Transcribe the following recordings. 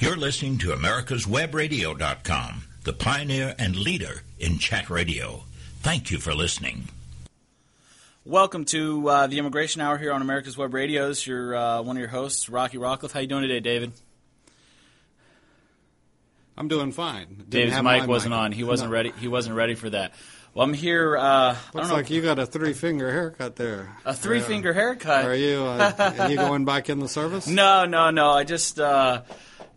You're listening to America's Webradio.com, the pioneer and leader in chat radio. Thank you for listening. Welcome to uh, the Immigration Hour here on America's Web Radios. You're uh, one of your hosts, Rocky Rockcliffe. How you doing today, David? I'm doing fine. Didn't Dave's have mic wasn't mic. on. He wasn't No. ready. He wasn't ready for that. Well, I'm here. Uh, I Looks don't know, like you got a three finger haircut there. a three finger haircut. Are you? Uh, are you going back in the service? No, no, no. I just uh,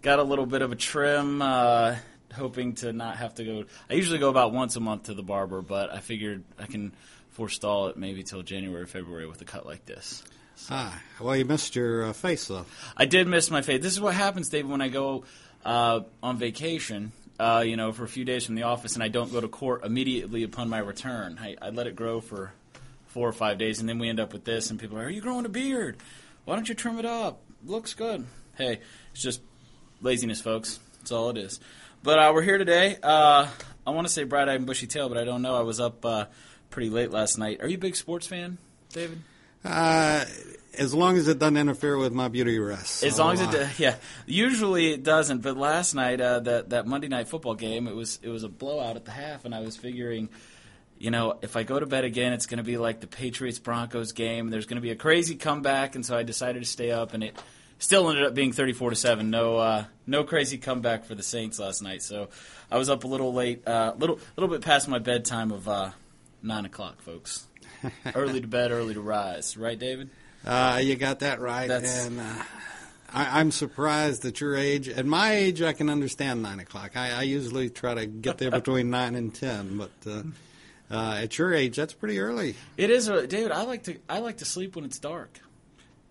got a little bit of a trim, uh, hoping to not have to go. I usually go about once a month to the barber, but I figured I can forestall it maybe till January, February with a cut like this. Ah, well, you missed your uh, face though. I did miss my face. This is what happens, David, when I go uh, on vacation. Uh, you know, for a few days from the office, and I don't go to court immediately upon my return. I, I let it grow for four or five days, and then we end up with this, and people are, "Are you growing a beard? Why don't you trim it up? Looks good." Hey, it's just laziness, folks. That's all it is. But uh, we're here today. Uh, I want to say bright eyed and bushy tail, but I don't know. I was up uh, pretty late last night. Are you a big sports fan, David? Uh, as long as it doesn't interfere with my beauty rest. As So, long as it, uh, does, yeah. Usually it doesn't, but last night uh, that that Monday night football game, it was it was a blowout at the half, and I was figuring, you know, if I go to bed again, it's going to be like the Patriots Broncos game. There's going to be a crazy comeback, and so I decided to stay up, and it still ended up being 34 to seven. No uh, no crazy comeback for the Saints last night, so I was up a little late, a uh, little little bit past my bedtime of uh, nine o'clock, folks. early to bed, early to rise, right, David? Uh, you got that right. That's- and uh, I, I'm surprised at your age. At my age, I can understand nine o'clock. I, I usually try to get there between nine and ten, but uh, uh, at your age, that's pretty early. It is, David. I like to I like to sleep when it's dark.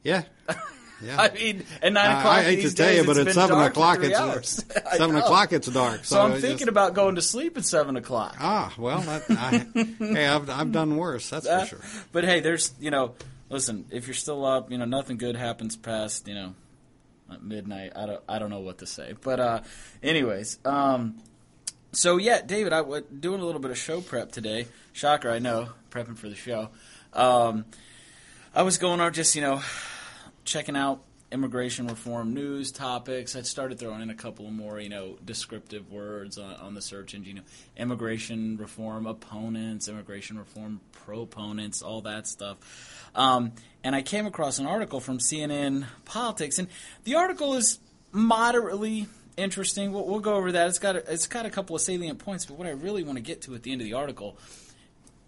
Yeah. Yeah. I mean, at nine Uh, o'clock. I hate to tell you, but it's at seven o'clock, it's uh, hours. Seven o'clock. It's dark. So, I'm thinking just- about going to sleep at seven o'clock. Ah, well, that, I, hey, I've, I've done worse. That's Uh, for sure. But hey, there's you know, listen, if you're still up, you know, nothing good happens past you know midnight. I don't I don't know what to say. But uh, anyways, um, so yeah, David, I was doing a little bit of show prep today. Shocker, I know, prepping for the show. Um, I was going on just you know checking out immigration reform news topics. I started throwing in a couple more, you know, descriptive words on, on the search engine. You know, immigration reform opponents, immigration reform proponents, all that stuff. Um, and I came across an article from CNN Politics, and the article is moderately interesting. We'll, we'll go over that. It's got a, it's got a couple of salient points, but what I really want to get to at the end of the article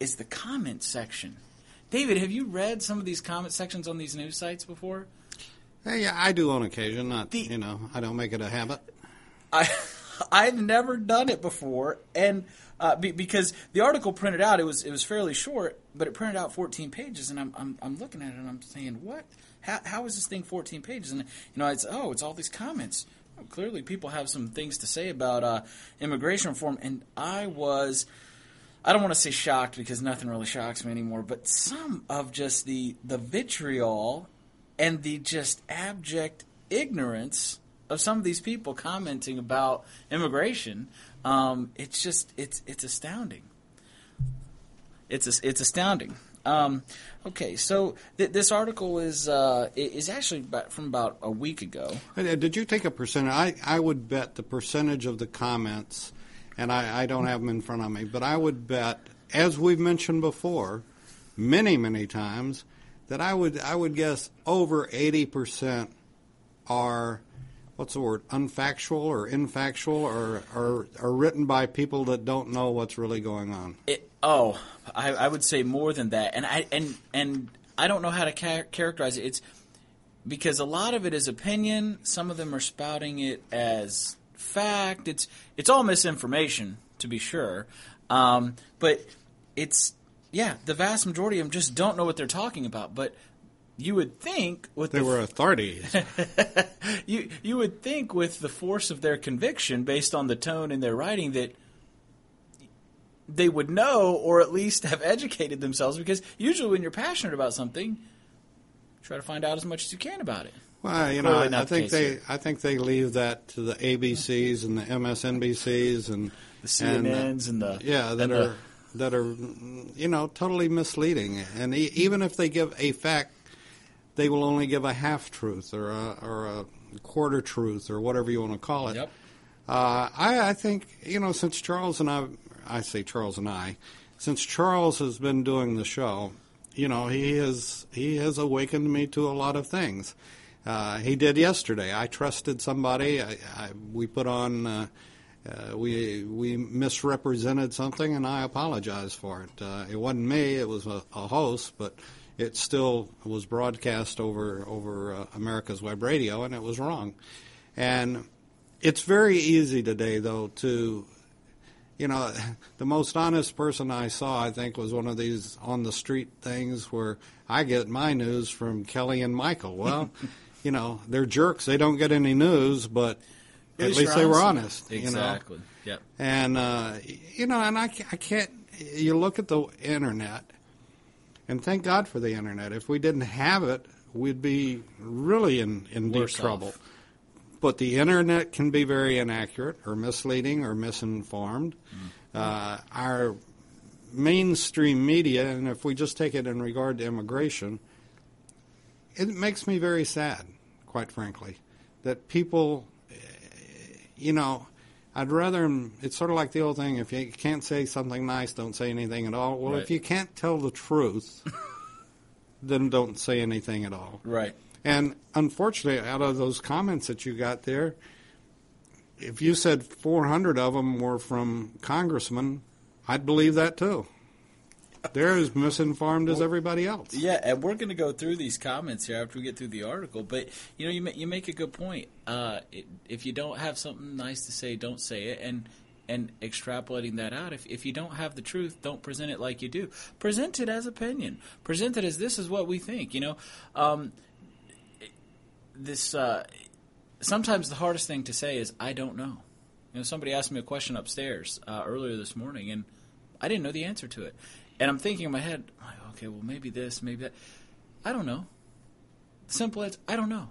is the comment section. David, have you read some of these comment sections on these news sites before? Hey, yeah, I do on occasion. Not, The- you know, I don't make it a habit. I I've never done it before, and uh, be, because the article printed out, it was it was fairly short, but it printed out 14 pages, and I'm I'm, I'm looking at it and I'm saying, what? How, how is this thing 14 pages? And you know, it's oh, it's all these comments. Oh, clearly, people have some things to say about uh, immigration reform, and I was. I don't want to say shocked because nothing really shocks me anymore, but some of just the the vitriol and the just abject ignorance of some of these people commenting about immigration, um, it's just it's it's astounding. It's it's astounding. Um, okay, so th- this article is uh, is actually about, from about a week ago. Did you take a percentage? I, I would bet the percentage of the comments, and I, I don't have them in front of me, but I would bet, as we've mentioned before, many, many times, that I would I would guess over eighty percent are what's the word unfactual or infactual or are are written by people that don't know what's really going on. It, oh, I, I would say more than that, and I and and I don't know how to characterize it. It's because a lot of it is opinion. Some of them are spouting it as fact. It's it's all misinformation, to be sure, um, but it's yeah. The vast majority of them just don't know what they're talking about. But you would think with They the were authorities. you you would think with the force of their conviction based on the tone in their writing that they would know or at least have educated themselves because usually when you're passionate about something try to find out as much as you can about it Well, you know, I, I think they, here. I think they leave that to the ABCs and the MSNBCs and the and, uh, CNNs and the yeah that are the- that are you know totally misleading. And e- even if they give a fact, they will only give a half truth or a, or a quarter truth or whatever you want to call it. Yep. Uh, I, I think you know since Charles and I, I say Charles and I, since Charles has been doing the show, you know he has he has awakened me to a lot of things. Uh, he did yesterday. I trusted somebody. I, I, we put on. Uh, uh, we we misrepresented something, and I apologize for it. Uh, it wasn't me; it was a, a, host, but it still was broadcast over over uh, America's Web Radio, and it was wrong. And it's very easy today, though, to you know, the most honest person I saw, I think, was one of these on the street things where I get my news from Kelly and Michael. Well, you know, they're jerks; they don't get any news, but at least, least they were honest. Exactly. You know? Yep. And uh, you know, and I, I can't. You look at the internet, and thank God for the internet. If we didn't have it, we'd be really in in deep trouble. Off. But the internet can be very inaccurate, or misleading, or misinformed. Mm-hmm. Uh, our mainstream media, and if we just take it in regard to immigration, it makes me very sad, quite frankly, that people eh, you know, I'd rather. It's sort of like the old thing: if you can't say something nice, don't say anything at all. Well, right. if you can't tell the truth, then don't say anything at all. Right. And unfortunately, out of those comments that you got there, if you said 400 of them were from congressmen, I'd believe that too they're as misinformed as everybody else. Yeah, and we're going to go through these comments here after we get through the article. But you know, you make, you make a good point. Uh, it, if you don't have something nice to say, don't say it, and and extrapolating that out. If if you don't have the truth, don't present it like you do. Present it as opinion. Present it as this is what we think. You know, um, this uh, sometimes the hardest thing to say is I don't know. You know, somebody asked me a question upstairs uh, earlier this morning, and I didn't know the answer to it. And I'm thinking in my head, like, okay, well, maybe this, maybe that. I don't know. Simple as I don't know.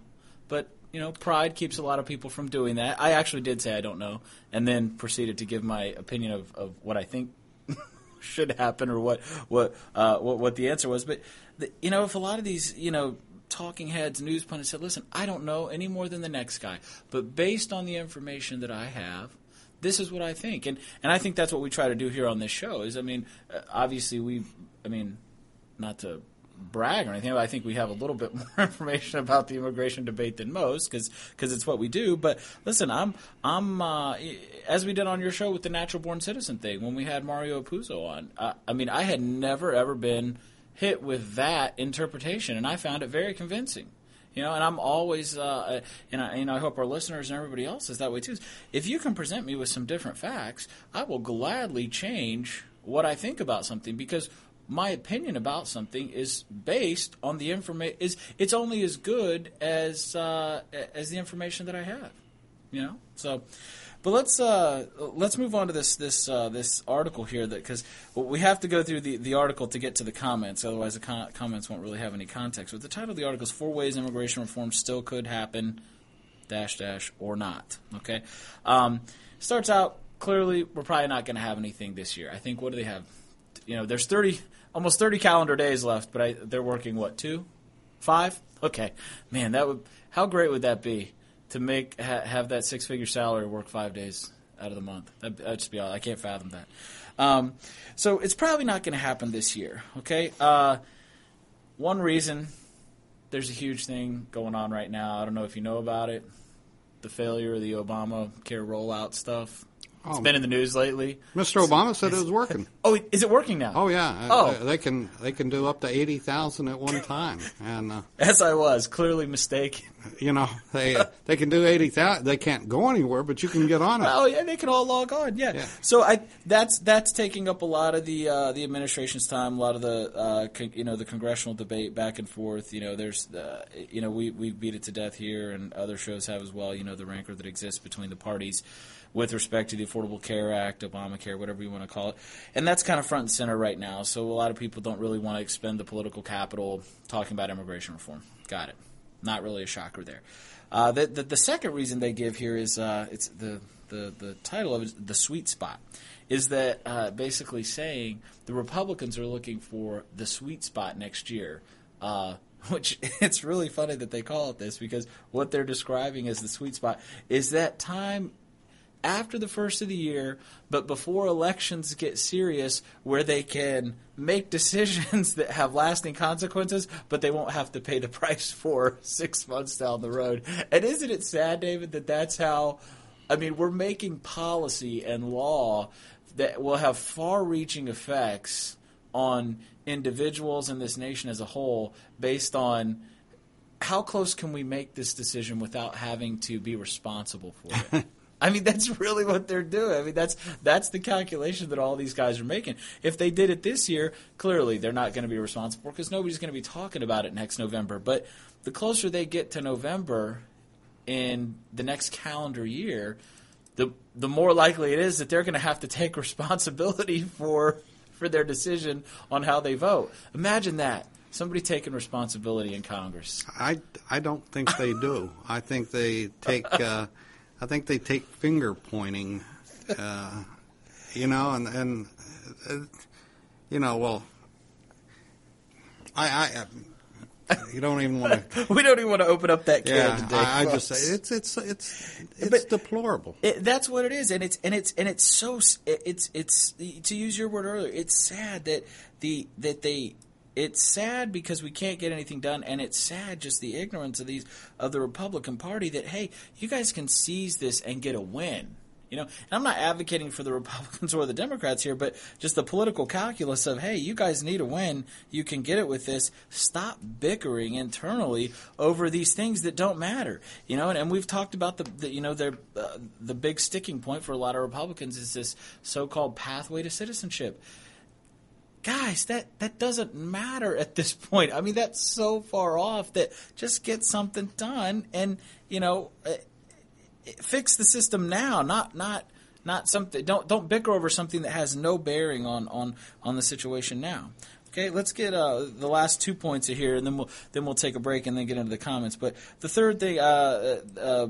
But, you know, pride keeps a lot of people from doing that. I actually did say I don't know, and then proceeded to give my opinion of, of what I think should happen or what what uh, what, what the answer was. But, the, you know, if a lot of these, you know, talking heads, news pundits said, listen, I don't know any more than the next guy, but based on the information that I have, this is what I think, and and I think that's what we try to do here on this show. Is I mean, uh, obviously we, I mean, not to brag or anything, but I think we have a little bit more information about the immigration debate than most because because it's what we do. But listen, I'm I'm uh, as we did on your show with the natural born citizen thing when we had Mario Apuzzo on. Uh, I mean, I had never ever been hit with that interpretation, and I found it very convincing. You know, and I'm always, uh, and I, and I hope our listeners and everybody else is that way too. If you can present me with some different facts, I will gladly change what I think about something because my opinion about something is based on the information. Is it's only as good as uh, as the information that I have. You know, so but let's uh, let's move on to this this uh, this article here that because we have to go through the, the article to get to the comments. Otherwise, the con- comments won't really have any context. But the title of the article is Four Ways Immigration Reform Still Could Happen, dash dash or not. Okay, um, starts out clearly we're probably not going to have anything this year. I think what do they have? You know, there's thirty almost thirty calendar days left, but I, they're working what two, five? Okay, man, that would how great would that be? To make ha, have that six figure salary work five days out of the month. That, would just be all. I can't fathom that. Um, so it's probably not going to happen this year. Okay. Uh, one reason there's a huge thing going on right now. I don't know if you know about it. The failure of the Obama care rollout stuff. It's oh, been in the news lately. Mr. Obama said it was working. Oh, is it working now? Oh yeah. Oh, they can they can do up to eighty thousand at one time, and uh, as I was clearly mistaken. You know they they can do eighty thousand. They can't go anywhere, but you can get on it. Oh yeah, they can all log on. Yeah. yeah. So I that's that's taking up a lot of the uh, the administration's time, a lot of the uh, con- you know the congressional debate back and forth. You know, there's uh, you know we we beat it to death here, and other shows have as well. You know, the rancor that exists between the parties with respect to the Affordable Care Act, Obamacare, whatever you want to call it. And that's kind of front and center right now. So a lot of people don't really want to expend the political capital talking about immigration reform. Got it. Not really a shocker there. Uh, the, the, the, second reason they give here is uh, it's the, the, the title of it The Sweet Spot. Is that uh, basically saying the Republicans are looking for the sweet spot next year? Uh, which it's really funny that they call it this because what they're describing as the sweet spot is that time after the first of the year, but before elections get serious, where they can make decisions that have lasting consequences, but they won't have to pay the price for six months down the road. And isn't it sad, David, that that's how? I mean, we're making policy and law that will have far-reaching effects on individuals in this nation as a whole, based on how close can we make this decision without having to be responsible for it. I mean, that's really what they're doing. I mean, that's that's the calculation that all these guys are making. If they did it this year, clearly they're not going to be responsible because nobody's going to be talking about it next November. But the closer they get to November in the next calendar year, the the more likely it is that they're going to have to take responsibility for for their decision on how they vote. Imagine that. Somebody taking responsibility in Congress. I, I don't think they do. I think they take uh, I think they take finger pointing, uh, you know, and and uh, you know, well, I, I you don't even want to. we don't even want to open up that can yeah, today. I, I just say it's it's it's it's But- deplorable. It, that's what it is, and it's and it's and it's so it's it's to use your word earlier. It's sad that the that they. It's sad because we can't get anything done, and it's sad just the ignorance of these of the Republican Party that hey, you guys can seize this and get a win. You know, and I'm not advocating for the Republicans or the Democrats here, but just the political calculus of hey, you guys need a win. You can get it with this. Stop bickering internally over these things that don't matter. You know, and, and we've talked about the, the you know their uh, the big sticking point for a lot of Republicans is this so-called pathway to citizenship guys, that that doesn't matter at this point. I mean, that's so far off that just get something done and you know uh, fix the system now, not not not something. Don't don't bicker over something that has no bearing on on on the situation now. Okay, let's get uh, the last two points here, and then we'll then we'll take a break and then get into the comments. But the third thing, uh, uh,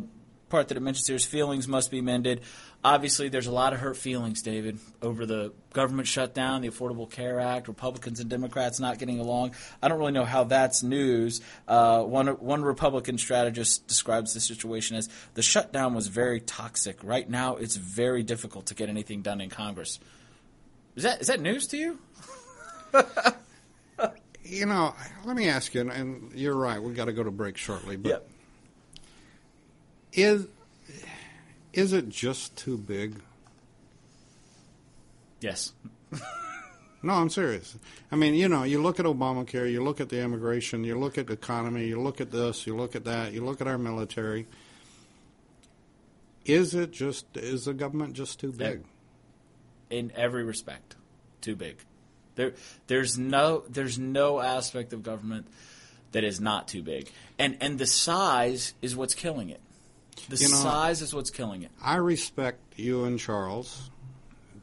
part that it mentions here is feelings must be mended. Obviously, there's a lot of hurt feelings, David, over the government shutdown, the Affordable Care Act, Republicans and Democrats not getting along. I don't really know how that's news. Uh, one one Republican strategist describes the situation as the shutdown was very toxic. Right now, it's very difficult to get anything done in Congress. Is that is that news to you? You know, let me ask you, and- you're right. We've got to go to break shortly, but is is it just too big? Yes. No, I'm serious. I mean, you know, you look at Obamacare, you look at the immigration, you look at the economy, you look at this, you look at that, you look at our military. Is it just is the government just too big? in every respect too big. There, there's no, there's no aspect of government that is not too big, and and the size is what's killing it. The You know- size is what's killing it. I respect you and Charles,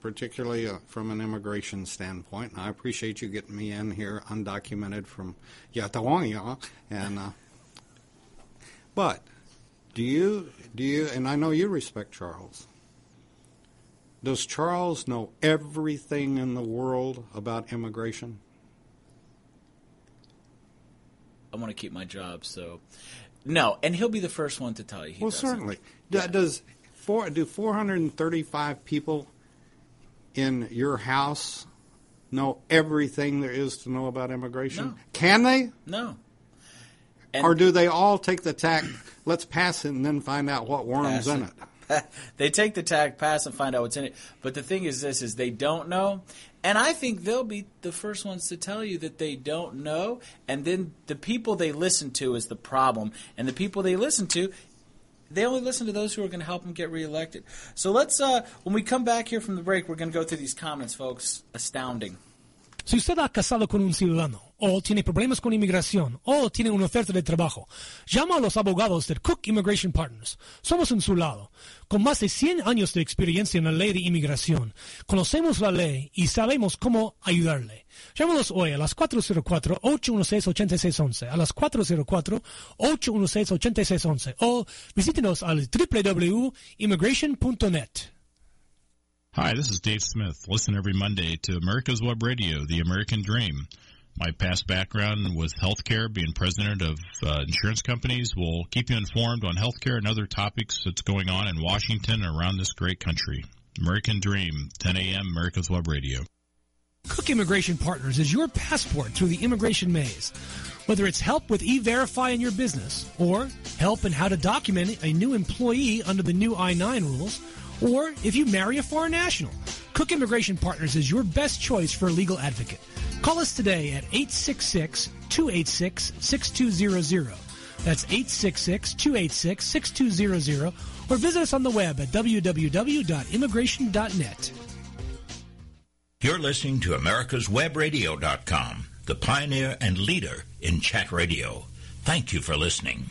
particularly uh, from an immigration standpoint. And I appreciate you getting me in here undocumented from Yatawanya. And uh, but do you do you? And I know you respect Charles. Does Charles know everything in the world about immigration? I want to keep my job, so no. And he'll be the first one to tell you. He well, doesn't. certainly. Do- Does four do 435 people in your house know everything there is to know about immigration? No. Can they? No. And or do they all take the tack, let's pass it and then find out what worms in it. they take the tag pass and find out what's in it. But the thing is this is they don't know. And I think they'll be the first ones to tell you that they don't know. And then the people they listen to is the problem. And the people they listen to, they only listen to those who are going to help them get reelected. So let's, uh, when we come back here from the break, we're going to go through these comments, folks. Astounding. Si usted ha casado con un ciudadano, o tiene problemas con inmigración, o tiene una oferta de trabajo, llama a los abogados de Cook Immigration Partners. Somos en su lado. Con más de 100 años de experiencia en la ley de inmigración, conocemos la ley y sabemos cómo ayudarle. Llámanos hoy a las 404-816-8611, a las 404-816-8611, o visítenos al www.immigration.net. Hi, this is Dave Smith. Listen every Monday to America's Web Radio, The American Dream. My past background with healthcare, being president of uh, insurance companies, will keep you informed on healthcare and other topics that's going on in Washington and around this great country. American Dream, 10 a.m. America's Web Radio. Cook Immigration Partners is your passport through the immigration maze. Whether it's help with e-verify in your business, or help in how to document a new employee under the new I-9 rules, or if you marry a foreign national, Cook Immigration Partners is your best choice for a legal advocate. Call us today at 866-286-6200. That's 866-286-6200 or visit us on the web at www.immigration.net. You're listening to America'sWebRadio.com, the pioneer and leader in chat radio. Thank you for listening.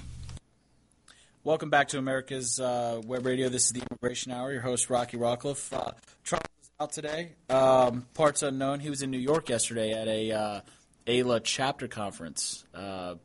Welcome back to America's uh, Web Radio. This is the Immigration Hour. Your host, Rocky Rockcliffe. Uh, Charles is out today. Um, parts unknown. He was in New York yesterday at a uh, AILA chapter conference, uh,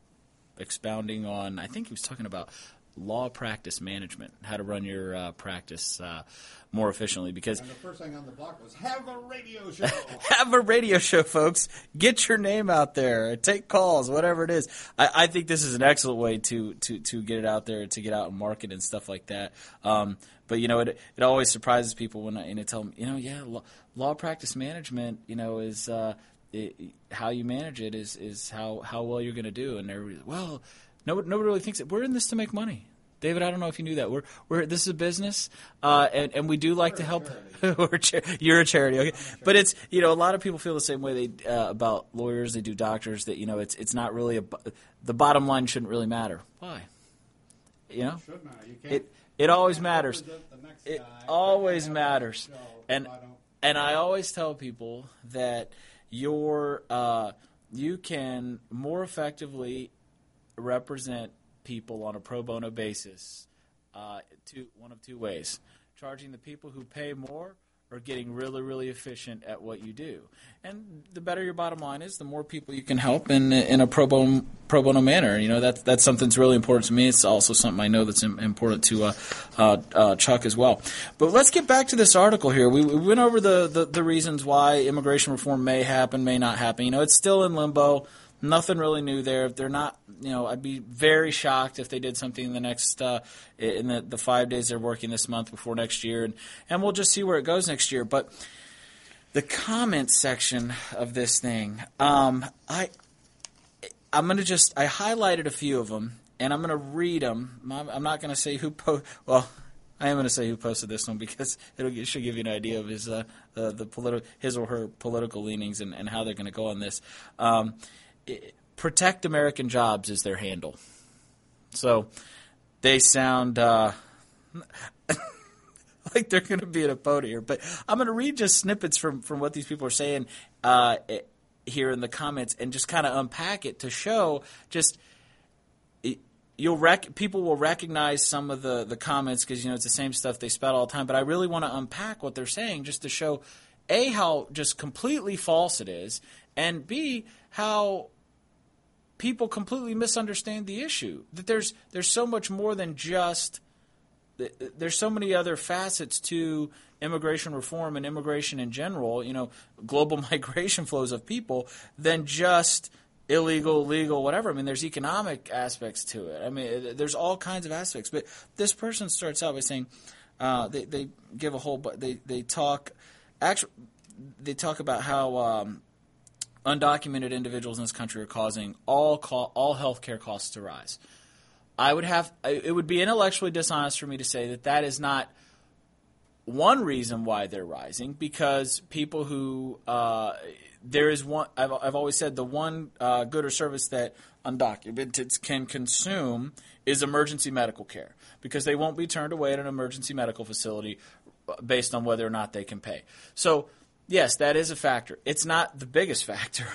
expounding on. I think he was talking about law practice management, how to run your uh, practice uh, more efficiently. Because And the first thing on the block was have a radio show. have a radio show, folks. Get your name out there. Take calls, whatever it is. I, I think this is an excellent way to, to, to get it out there, to get out and market and stuff like that. Um, but you know, it it always surprises people when I, and I tell them, you know, yeah, law, law practice management, you know, is uh, it, how you manage it is is how how well you're going to do. And everybody, well, nobody nobody really thinks it. We're in this to make money. David, I don't know if you knew that. We're we're this is a business, uh, and and we do like to help. we're a char- you're a charity, okay? But it's you know a lot of people feel the same way they uh, about lawyers. They do doctors. That you know it's it's not really a the bottom line shouldn't really matter. Why? You know, Should not. You can't. it it always matters. represent the next It always matters, and I and I always tell people that your uh, you can more effectively represent people on a pro bono basis uh, two one of two ways: charging the people who pay more, or getting really really efficient at what you do. And the better your bottom line is, the more people you can help in in a pro bono pro bono manner. You know that's that's something that's really important to me. It's also something I know that's important to uh, uh, uh, Chuck as well. But let's get back to this article here. We, we went over the, the the reasons why immigration reform may happen, may not happen. You know, it's still in limbo. Nothing really new there. They're not, you know, I'd be very shocked if they did something in the next, uh, in the, the five days they're working this month before next year, and and we'll just see where it goes next year. But the comment section of this thing, um, I, I'm gonna just, I highlighted a few of them, and I'm gonna read them. I'm, not gonna say who po, well. I am going to say who posted this one because it'll, it should give you an idea of his uh, the, the politi- his or her political leanings and, and how they're going to go on this. Um, protect American jobs is their handle. So they sound uh, like they're going to be at a podium here. But I'm going to read just snippets from, from what these people are saying uh, here in the comments and just kind of unpack it to show just you'll rec- people will recognize some of the, the comments because you know it's the same stuff they spout all the time. But I really want to unpack what they're saying just to show a how just completely false it is, and b how people completely misunderstand the issue. That there's there's so much more than just there's so many other facets to immigration reform and immigration in general, you know, global migration flows of people than just illegal, legal, whatever. I mean, there's economic aspects to it. I mean, there's all kinds of aspects. But this person starts out by saying uh, they they give a whole, they they talk actually they talk about how. Um, undocumented individuals in this country are causing all co- all healthcare costs to rise. I would have it would be intellectually dishonest for me to say that that is not one reason why they're rising because people who uh, there is one I've, I've always said the one uh, good or service that undocumented can consume is emergency medical care because they won't be turned away at an emergency medical facility uh, based on whether or not they can pay. So yes, that is a factor. It's not the biggest factor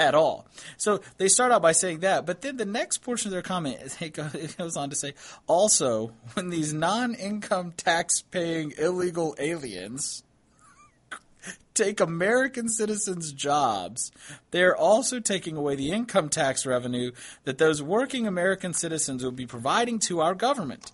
at all. So they start out by saying that, but then the next portion of their comment it goes on to say, also, when these non-income tax-paying illegal aliens take American citizens' jobs, they're also taking away the income tax revenue that those working American citizens will be providing to our government.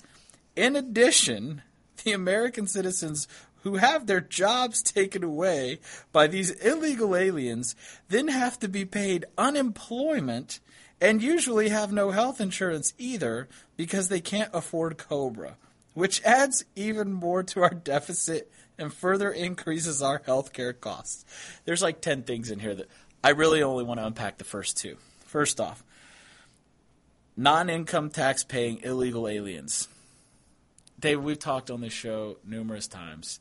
In addition, the American citizens who have their jobs taken away by these illegal aliens then have to be paid unemployment and usually have no health insurance either because they can't afford Cobra, which adds even more to our deficit and further increases our healthcare costs. There's like 10 things in here that I really only want to unpack the first two. First off, non income tax paying illegal aliens. Dave, we've talked on this show numerous times.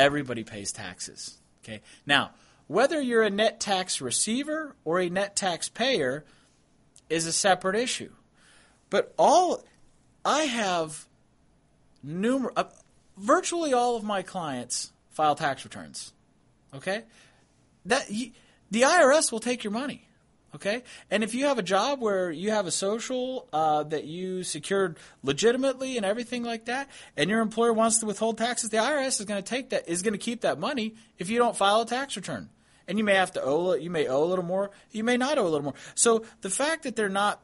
Everybody pays taxes. Okay. Now, whether you're a net tax receiver or a net tax payer is a separate issue. But all I have numerous, uh, virtually all of my clients file tax returns. Okay, that the IRS will take your money. Okay, and if you have a job where you have a social uh, that you secured legitimately and everything like that, and your employer wants to withhold taxes, the IRS is going to take that is going to keep that money if you don't file a tax return. And you may have to owe you may owe a little more, you may not owe a little more. So the fact that they're not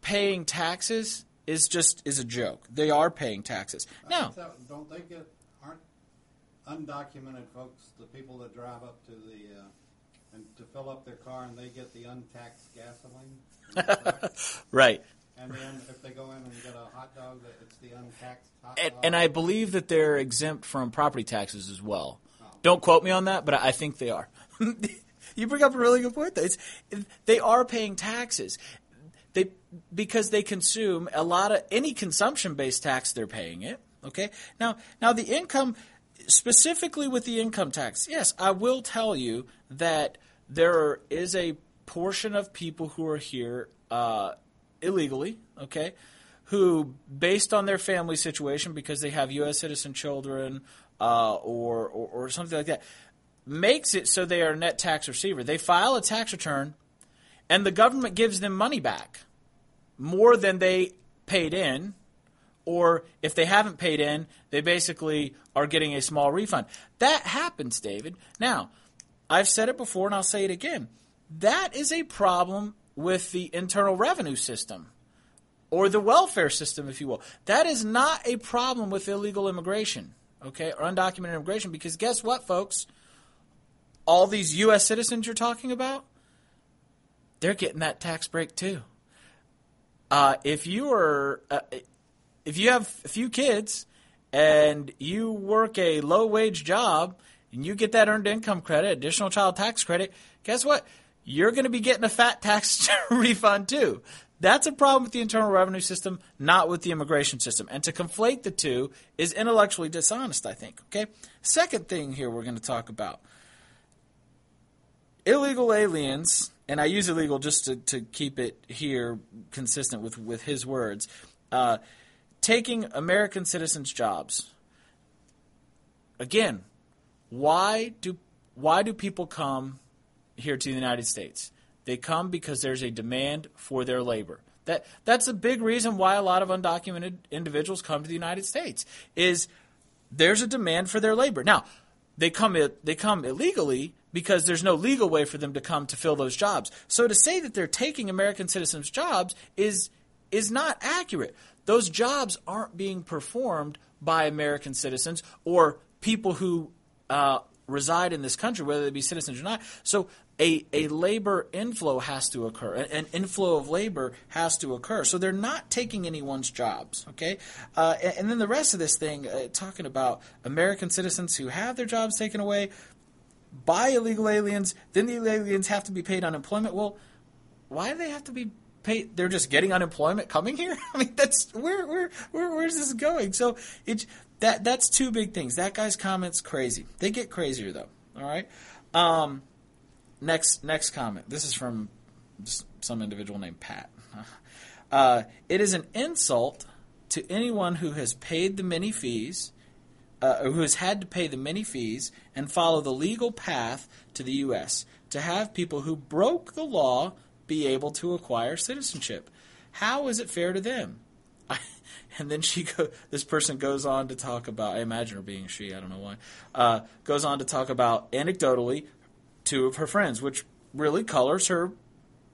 paying taxes is just is a joke. They are paying taxes now. don't they get aren't undocumented folks the people that drive up to the uh, and to fill up their car and they get the untaxed gasoline? right. And then if they go in and get a hot dog, it's the untaxed hot and, dog. and I believe that they're exempt from property taxes as well. Oh. Don't quote me on that, but I think they are. you bring up a really good point. Though. It's, they are paying taxes. They because they consume a lot of any consumption based tax. They're paying it. Okay. Now, now the income specifically with the income tax. Yes, I will tell you that there is a portion of people who are here uh, illegally. Okay. Who, based on their family situation, because they have U.S. citizen children uh, or, or, or something like that, makes it so they are a net tax receiver. They file a tax return, and the government gives them money back more than they paid in, or if they haven't paid in, they basically are getting a small refund. That happens, David. Now, I've said it before and I'll say it again. That is a problem with the internal revenue system or the welfare system, if you will. That is not a problem with illegal immigration, okay, or undocumented immigration, because guess what, folks? All these U.S. citizens you're talking about, they're getting that tax break too. Uh, if you are, uh, if you have a few kids and you work a low wage job and you get that earned income credit, additional child tax credit, guess what? You're going to be getting a fat tax refund too. That's a problem with the internal revenue system, not with the immigration system. And to conflate the two is intellectually dishonest, I think. Okay? Second thing here we're going to talk about illegal aliens, and I use illegal just to, to keep it here consistent with, with his words, uh, taking American citizens' jobs. Again, why do why do people come here to the United States? They come because there's a demand for their labor. That that's a big reason why a lot of undocumented individuals come to the United States. Is there's a demand for their labor. Now, they come they come illegally because there's no legal way for them to come to fill those jobs. So to say that they're taking American citizens' jobs is is not accurate. Those jobs aren't being performed by American citizens or people who uh, reside in this country, whether they be citizens or not. So a, a labor inflow has to occur. An inflow of labor has to occur. So they're not taking anyone's jobs, okay? Uh, and, and, then the rest of this thing, uh, talking about American citizens who have their jobs taken away by illegal aliens, then the aliens have to be paid unemployment. Well, why do they have to be paid? They're just getting unemployment coming here? I mean, that's where, where, where where's this going? So it's that that's two big things. That guy's comments crazy. They get crazier though. All right. Um, next next comment. This is from some individual named Pat. Uh, it is an insult to anyone who has paid the many fees, uh, who has had to pay the many fees and follow the legal path to the U.S. to have people who broke the law be able to acquire citizenship. How is it fair to them? and then she go, this person goes on to talk about I imagine her being she I don't know why uh, goes on to talk about anecdotally two of her friends, which really colors her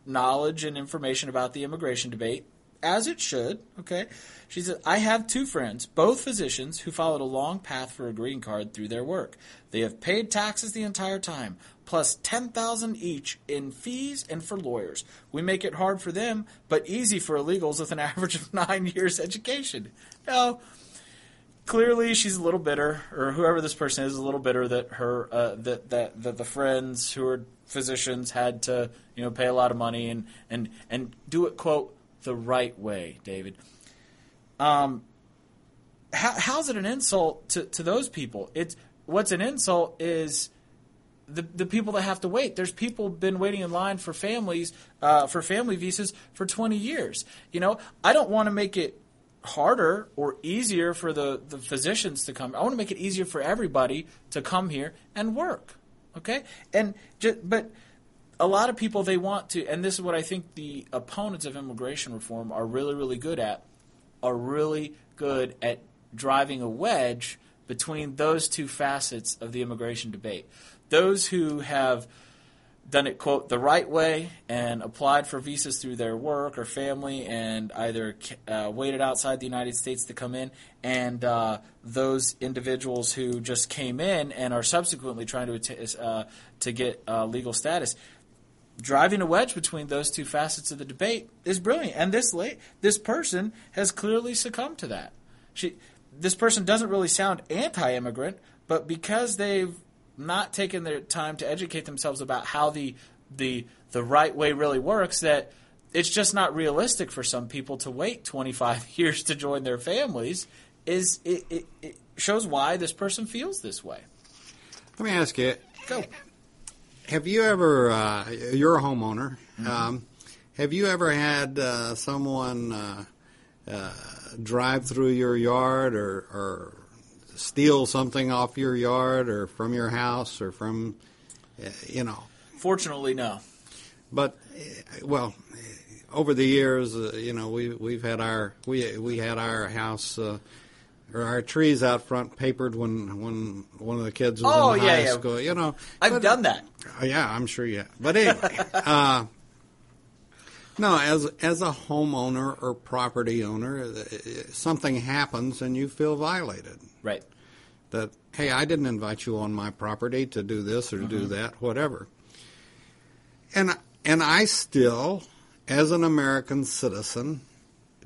knowledge and information about the immigration debate as it should. Okay, she said, "I have two friends, both physicians, who followed a long path for a green card through their work. They have paid taxes the entire time, plus ten thousand each in fees and for lawyers. We make it hard for them, but easy for illegals with an average of nine years education." Now, clearly she's a little bitter, or whoever this person is, is a little bitter that her uh, that that that the friends who are physicians had to you know pay a lot of money and and and do it quote the right way, David. Um, how, how's it an insult to, to those people? It's what's an insult is the the people that have to wait. There's people been waiting in line for families uh, for family visas for 20 years. You know, I don't want to make it harder or easier for the, the physicians to come. I want to make it easier for everybody to come here and work. Okay? And just, but a lot of people they want to and this is what I think the opponents of immigration reform are really really good at are really good at driving a wedge between those two facets of the immigration debate. Those who have done it quote the right way and applied for visas through their work or family and either uh, waited outside the United States to come in and uh, those individuals who just came in and are subsequently trying to uh, to get uh, legal status driving a wedge between those two facets of the debate is brilliant. And this late this person has clearly succumbed to that. She this person doesn't really sound anti-immigrant but because they've not taking their time to educate themselves about how the the the right way really works that it's just not realistic for some people to wait 25 years to join their families is it, it, it shows why this person feels this way let me ask you go have you ever uh, you're a homeowner mm-hmm. um, have you ever had uh, someone uh, uh drive through your yard or, or steal something off your yard or from your house or from, uh, you know. Fortunately, no. But, uh, well, over the years, uh, you know, we we've had our we we had our house uh, or our trees out front papered when when one of the kids was oh, in yeah, high yeah. school. You know, I've but, done that. Yeah, I'm sure you. Have. But anyway, uh, no, as as a homeowner or property owner, something happens and you feel violated. Right that, hey, I didn't invite you on my property to do this or mm-hmm. do that, whatever. And, and I still, as an American citizen,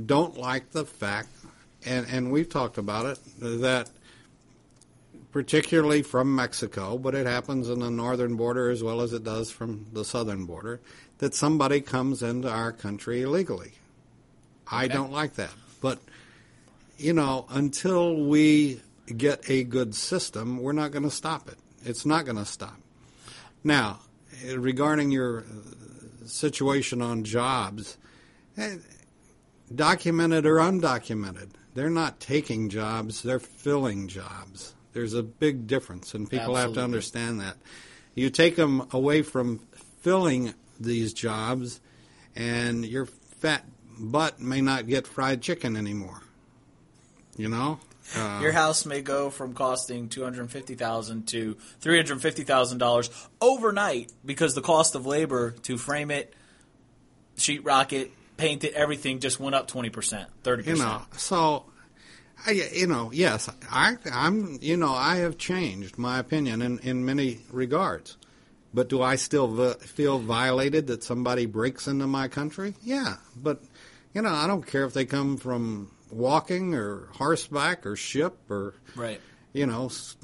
don't like the fact, and, and we've talked about it, that particularly from Mexico, but it happens in the northern border as well as it does from the southern border, that somebody comes into our country illegally. I don't like that. But, you know, until we get a good system, we're not going to stop it. It's not going to stop. Now, regarding your situation on jobs, eh, documented or undocumented, they're not taking jobs, they're filling jobs. There's a big difference, and people Absolutely. have to understand that. You take them away from filling these jobs, and your fat butt may not get fried chicken anymore. You know? Uh, Your house may go from costing two hundred fifty thousand to three hundred fifty thousand dollars overnight because the cost of labor to frame it, sheetrock it, paint it, everything just went up twenty percent, thirty percent. You know, so I, you know, yes, I, I'm, you know, I have changed my opinion in, in many regards. But do I still v- feel violated that somebody breaks into my country? Yeah, but you know, I don't care if they come from walking or horseback or ship or right. you know s-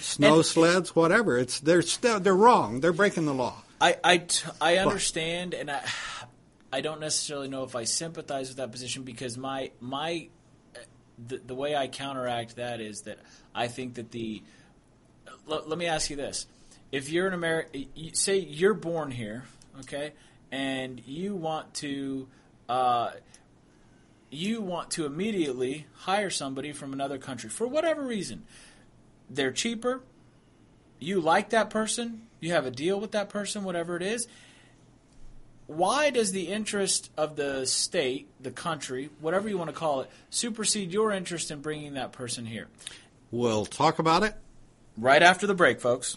snow and, sleds, whatever. It's they're still they're wrong. They're breaking the law. I I, t- I understand, but, and I I don't necessarily know if I sympathize with that position because my my the, the way I counteract that is that I think that the l- let me ask you this: if you're an American, say you're born here, okay, and you want to. Uh, you want to immediately hire somebody from another country for whatever reason. They're cheaper. You like that person. You have a deal with that person, whatever it is. Why does the interest of the state, the country, whatever you want to call it, supersede your interest in bringing that person here? We'll talk about it right after the break, folks.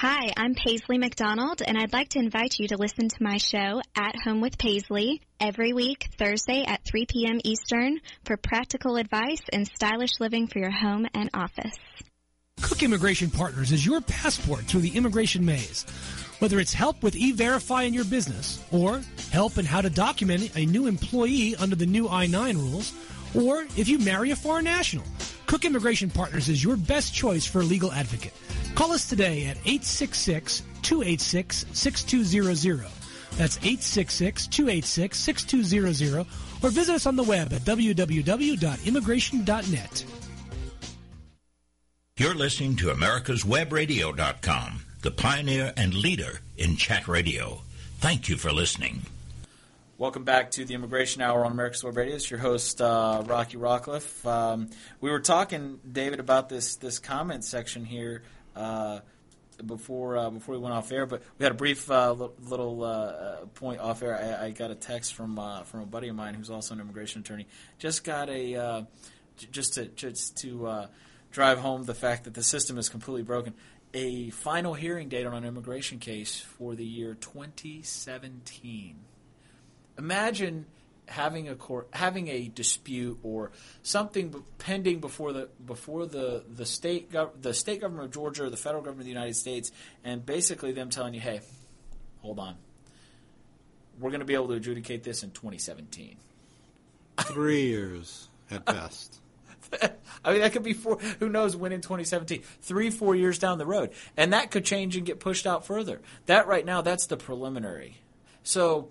Hi, I'm Paisley McDonald, and I'd like to invite you to listen to my show, At Home with Paisley, every week, Thursday at 3 p.m. Eastern, for practical advice and stylish living for your home and office. Cook Immigration Partners is your passport through the immigration maze. Whether it's help with e-verify in your business, or help in how to document a new employee under the new I-9 rules, or if you marry a foreign national, Kuck Immigration Partners is your best choice for a legal advocate. Call us today at 866-286-6200. That's 866-286-6200 or visit us on the web at www.immigration.net. You're listening to America's America'sWebRadio.com, the pioneer and leader in chat radio. Thank you for listening. Welcome back to the Immigration Hour on America's Web Radio. It's your host uh, Rocky Rockcliffe. Um, we were talking, David, about this this comment section here uh, before uh, before we went off air, but we had a brief uh, little uh, point off air. I, I, got a text from uh, from a buddy of mine who's also an immigration attorney. Just got a just to just to drive home the fact that the system is completely broken. A final hearing date on an immigration case for the year 2017 imagine having a court having a dispute or something pending before the before the the state gov- the state government of Georgia or the federal government of the United States and basically them telling you hey hold on we're going to be able to adjudicate this in 2017 3 years at best I mean, that could be four. Who knows when in 2017? Three, four years down the road, and that could change and get pushed out further. That right now, that's the preliminary. So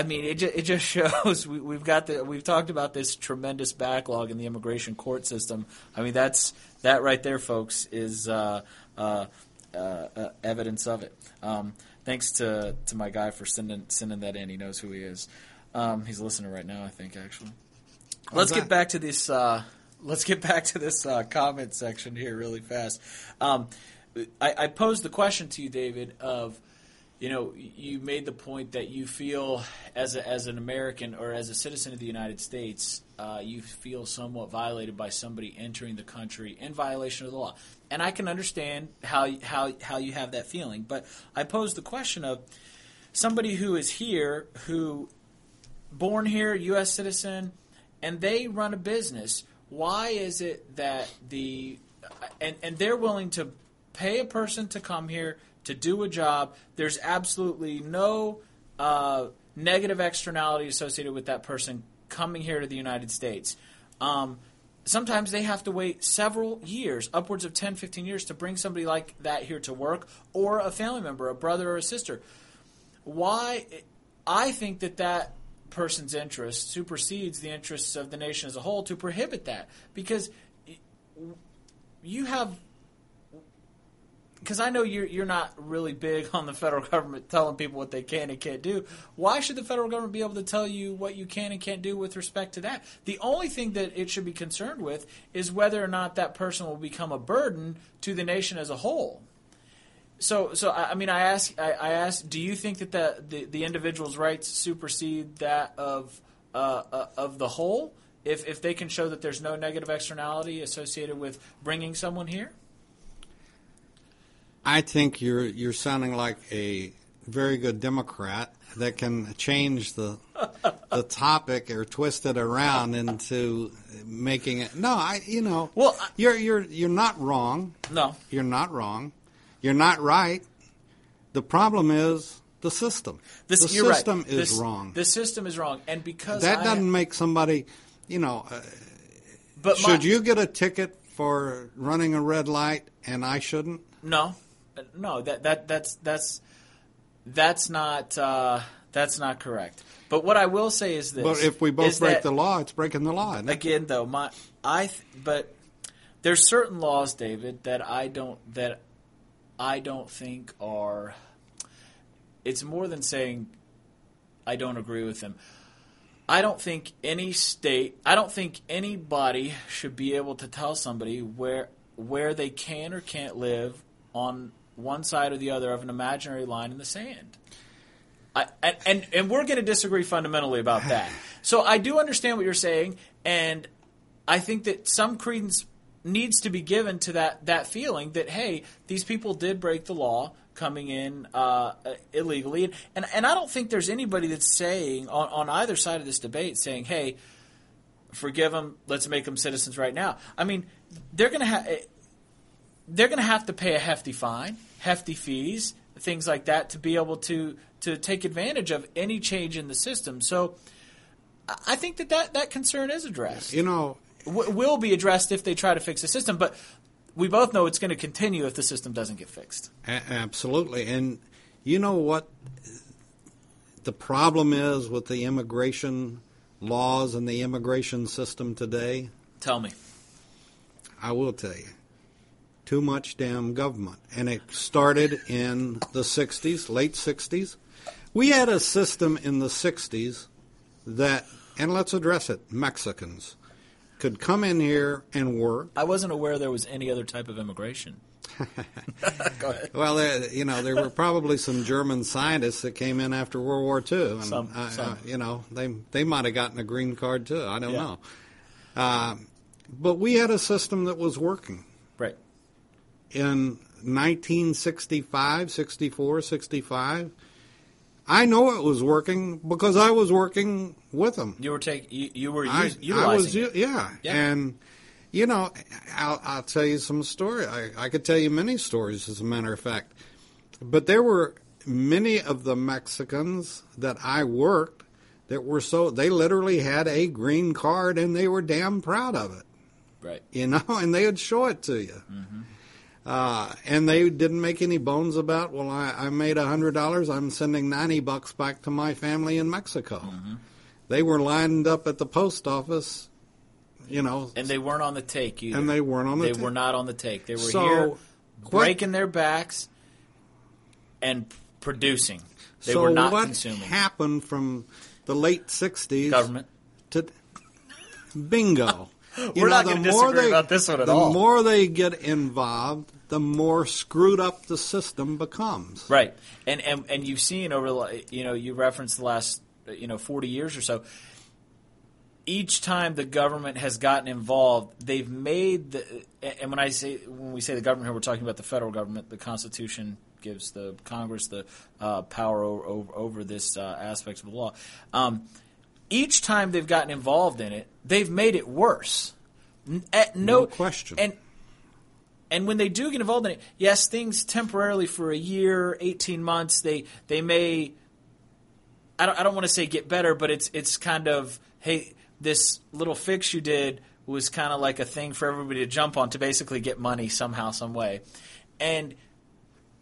I mean, it just, it just shows we, have got the we've talked about this tremendous backlog in the immigration court system. I mean, that's that right there, folks, is uh, uh, uh, uh, evidence of it. Um, thanks to to my guy for sending sending that in. He knows who he is. Um, he's listening right now, I think. Actually, let's get back to this. Uh, let's get back to this uh, comment section here really fast. Um, I, I posed the question to you, David, of you know, you made the point that you feel as a, as an American or as a citizen of the United States, uh, you feel somewhat violated by somebody entering the country in violation of the law, and I can understand how how how you have that feeling. But I pose the question of somebody who is here, who born here, U.S. citizen, and they run a business. Why is it that the and and they're willing to pay a person to come here? To do a job. There's absolutely no uh, negative externality associated with that person coming here to the United States. Um, sometimes they have to wait several years, upwards of 10, 15 years, to bring somebody like that here to work, or a family member, a brother or a sister. Why? I think that that person's interest supersedes the interests of the nation as a whole to prohibit that because you have because I know you're you're not really big on the federal government telling people what they can and can't do. Why should the federal government be able to tell you what you can and can't do with respect to that? The only thing that it should be concerned with is whether or not that person will become a burden to the nation as a whole. So, so I mean, I ask, I, I ask, do you think that the, the, the individual's rights supersede that of uh, uh, of the whole? If if they can show that there's no negative externality associated with bringing someone here? I think you're you're sounding like a very good Democrat that can change the the topic or twist it around into making it. No, I you know. Well, you're you're you're not wrong. No, you're not wrong. You're not right. The problem is the system. This, the system right. is this, wrong. The system is wrong, and because that I, doesn't make somebody, you know. Uh, but should my, you get a ticket for running a red light and I shouldn't? No, no, that that that's that's that's not uh, that's not correct. But what I will say is this: But if we both break that, the law, it's breaking the law. Again, though, my I th- but there's certain laws, David, that I don't that I don't think are. It's more than saying I don't agree with them. I don't think any state, I don't think anybody should be able to tell somebody where where they can or can't live on one side or the other of an imaginary line in the sand. I, and, and and we're going to disagree fundamentally about that. So I do understand what you're saying, and I think that some credence needs to be given to that that feeling that hey, these people did break the law coming in uh, illegally, and and I don't think there's anybody that's saying on, on either side of this debate saying hey, forgive them, let's make them citizens right now. I mean, they're going to have they're going to have to pay a hefty fine, hefty fees, things like that to be able to to take advantage of any change in the system. So I think that that, that concern is addressed. You know, w- will be addressed if they try to fix the system, but we both know it's going to continue if the system doesn't get fixed. A- absolutely. And you know what the problem is with the immigration laws and the immigration system today? Tell me. I will tell you. Too much damn government. And it started in the 60s, late 60s. We had a system in the 60s that, and let's address it, Mexicans could come in here and work. I wasn't aware there was any other type of immigration. Go ahead. Well, there, you know, there were probably some German scientists that came in after World War II, and Some- uh, some. Uh, you know, they they might have gotten a green card too. I don't Yeah. know. Uh, but we had a system that was working. In 1965, 64, 65. I know it was working because I was working with them. You were taking. You, you were I, us- I utilizing. was, it. yeah. Yeah. and you know, I'll, I'll tell you some story. I, I could tell you many stories, as a matter of fact. But there were many of the Mexicans that I worked that were so they literally had a green card and they were damn proud of it, Right. you know, and they would show it to you. Mm-hmm. Uh, and they didn't make any bones about, well, I, I made a hundred dollars. I'm sending ninety bucks back to my family in Mexico. Mm-hmm. They were lined up at the post office, you know, And they weren't on the take either. And they weren't on the They take. were not on the take. They were So, here what- breaking their backs and producing. They so were not what consuming. happened from the late '60s Government. to bingo? We're not the gonna more disagree they- about this one at the all. more they get involved, the more screwed up the system becomes. Right, and and and you've seen over the you know you referenced the last you know forty years or so. Each time the government has gotten involved, they've made the and when I say when we say the government here, we're talking about the federal government. The Constitution gives the Congress the uh, power over, over, over this uh, aspects of the law. Um, each time they've gotten involved in it, they've made it worse. At no, No question. And and when they do get involved in it, yes, things temporarily for a year, eighteen months, they they may. I don't, I don't want to say get better, but it's it's kind of hey, this little fix you did was kind of like a thing for everybody to jump on to basically get money somehow, some way, and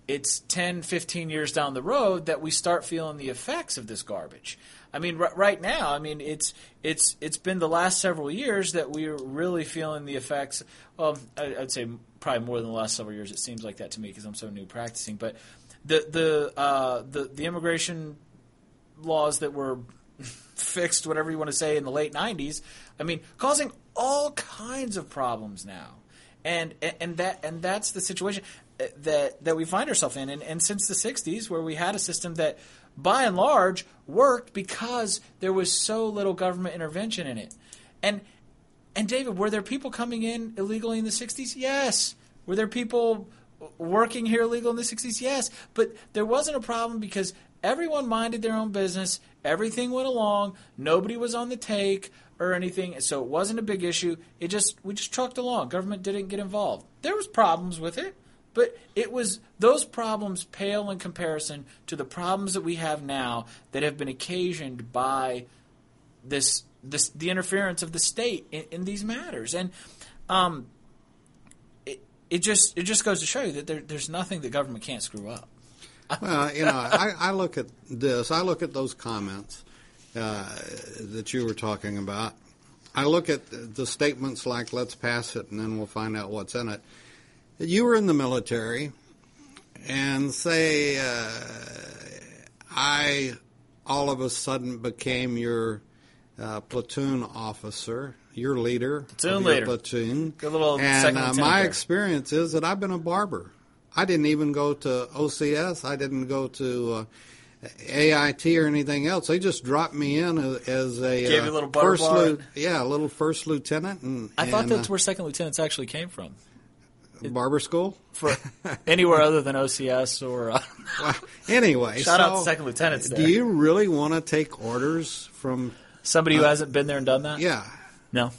it's 10, 15 years down the road that we start feeling the effects of this garbage. I mean, r- right now, I mean, it's it's it's been the last several years that we're really feeling the effects. Well, I- I'd say probably more than the last several years. It seems like that to me because I'm so new practicing. But the the uh, the the immigration laws that were fixed, whatever you want to say, in the late '90s. I mean, causing all kinds of problems now, and and that and that's the situation uh, that that we find ourselves in. And, and since the '60s, where we had a system that, by and large, worked because there was so little government intervention in it, and and David, were there people coming in illegally in the '60s? Yes. Were there people working here illegal in the '60s? Yes. But there wasn't a problem because everyone minded their own business. Everything went along. Nobody was on the take or anything, so it wasn't a big issue. It just we just trucked along. Government didn't get involved. There was problems with it, but it was those problems pale in comparison to the problems that we have now that have been occasioned by this this the interference of the state in, in these matters, and um, it it just it just goes to show you that there, there's nothing that government can't screw up. Well, you know, I, I look at this. I look at those comments uh, that you were talking about. I look at the statements like "Let's pass it, and then we'll find out what's in it." You were in the military, and say, uh, "I all of a sudden became your uh, platoon officer, your leader, Platoon leader. platoon. Good little and second uh, lieutenant my there. experience is that I've been a barber. I didn't even go to OCS. I didn't go to uh, AIT or anything else. They just dropped me in as, as a Gave uh, you a little first bar. lieu- yeah, a little first lieutenant. And, I thought and, that's uh, where second lieutenants actually came from. Barber school. For anywhere other than OCS or uh, Well, anyway, shout out so to second lieutenants. Do you really want to take orders from? Somebody who hasn't been there and done that. Yeah. No.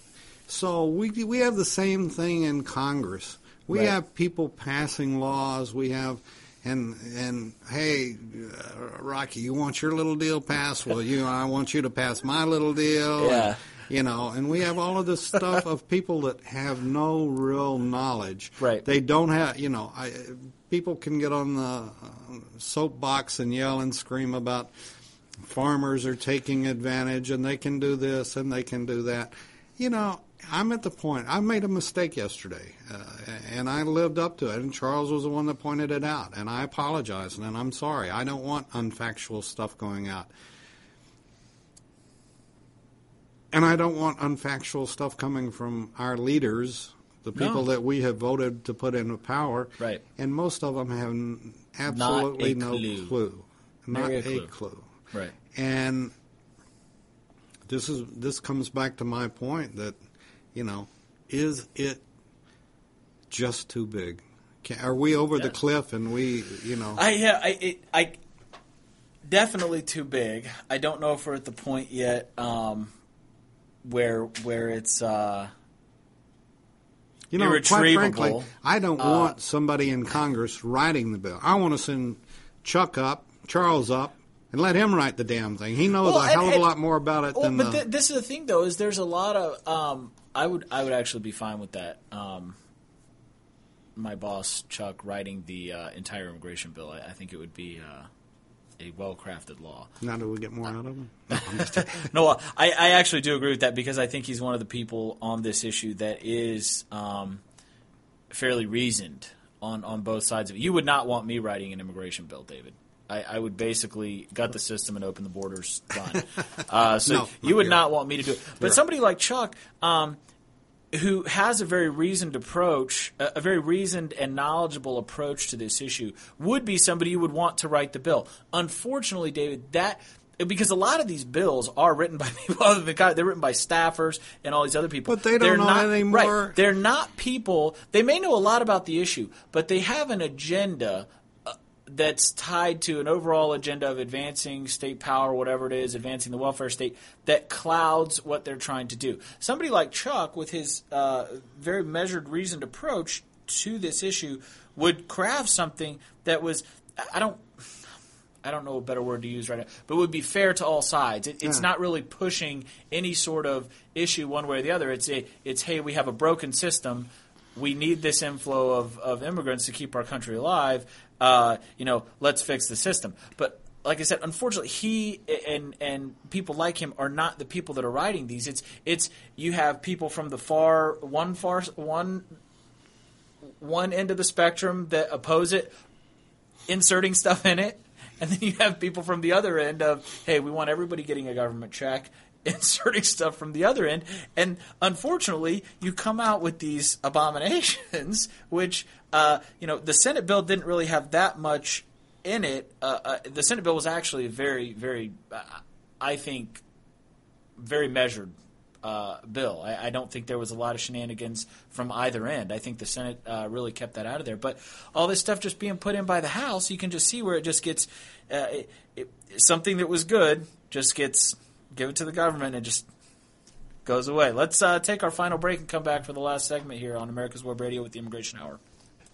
So we we have the same thing in Congress. We Right. have people passing laws. We have. And and hey, uh, Rocky, you want your little deal passed? Well, you, I want you to pass my little deal. Yeah. You know, and we have all of this stuff of people that have no real knowledge. Right. They don't have, you know, I, people can get on the uh, soapbox and yell and scream about farmers are taking advantage and they can do this and they can do that. You know, I'm at the point, I made a mistake yesterday uh, and I lived up to it. And Charles was the one that pointed it out. And I apologize and I'm sorry. I don't want unfactual stuff going out. And I don't want unfactual stuff coming from our leaders, the people No. that we have voted to put into power. Right. And most of them have absolutely no clue. clue. Not a a clue. clue. Right. And this is this comes back to my point that, you know, is it just too big? Can, are we over the cliff and we, you know? I yeah, I it, I definitely too big. I don't know if we're at the point yet um, where where it's uh, You know, quite frankly, I don't Uh, want somebody in Congress writing the bill. I want to send Chuck up, Charles up, and let him write the damn thing. He knows Well, a hell of a lot more about it Well, than but the, th- this is the thing, though, is there's a lot of. Um, I would I would actually be fine with that. Um, my boss Chuck writing the uh, entire immigration bill. I, I think it would be uh, a well crafted law. Now do we get more out of him? No, I, I actually do agree with that because I think he's one of the people on this issue that is um, fairly reasoned on, on both sides of it. You would not want me writing an immigration bill, David. I, I would basically gut the system and open the borders. Done. Uh, so No, you would not want me to do it. But somebody like Chuck, um, who has a very reasoned approach, a very reasoned and knowledgeable approach to this issue, would be somebody you would want to write the bill. Unfortunately, David, that because a lot of these bills are written by people other than they're written by staffers and all these other people. But they don't They're know not, anymore. Right, they're not people. They may know a lot about the issue, but they have an agenda that's tied to an overall agenda of advancing state power, whatever it is, advancing the welfare state, that clouds what they're trying to do. Somebody like Chuck, with his uh, very measured, reasoned approach to this issue, would craft something that was, I don't. I don't know a better word to use right now, but would be fair to all sides. It, it's Yeah. not really pushing any sort of issue one way or the other. It's a, it's hey, we have a broken system. We need this inflow of, of immigrants to keep our country alive. Uh, you know, let's fix the system. But like I said, unfortunately, he and and people like him are not the people that are writing these. It's it's you have people from the far one far one one end of the spectrum that oppose it, inserting stuff in it, and then you have people from the other end of, hey, we want everybody getting a government check, inserting stuff from the other end, and unfortunately, you come out with these abominations, which uh, you know the Senate bill didn't really have that much in it. Uh, uh, the Senate bill was actually a very, very, uh, I think, very measured uh, bill. I, I don't think there was a lot of shenanigans from either end. I think the Senate uh, really kept that out of there. But all this stuff just being put in by the House, you can just see where it just gets it, it, something that was good just gets given to the government and just goes away. Let's uh, take our final break and come back for the last segment here on America's Web Radio with the Immigration Hour.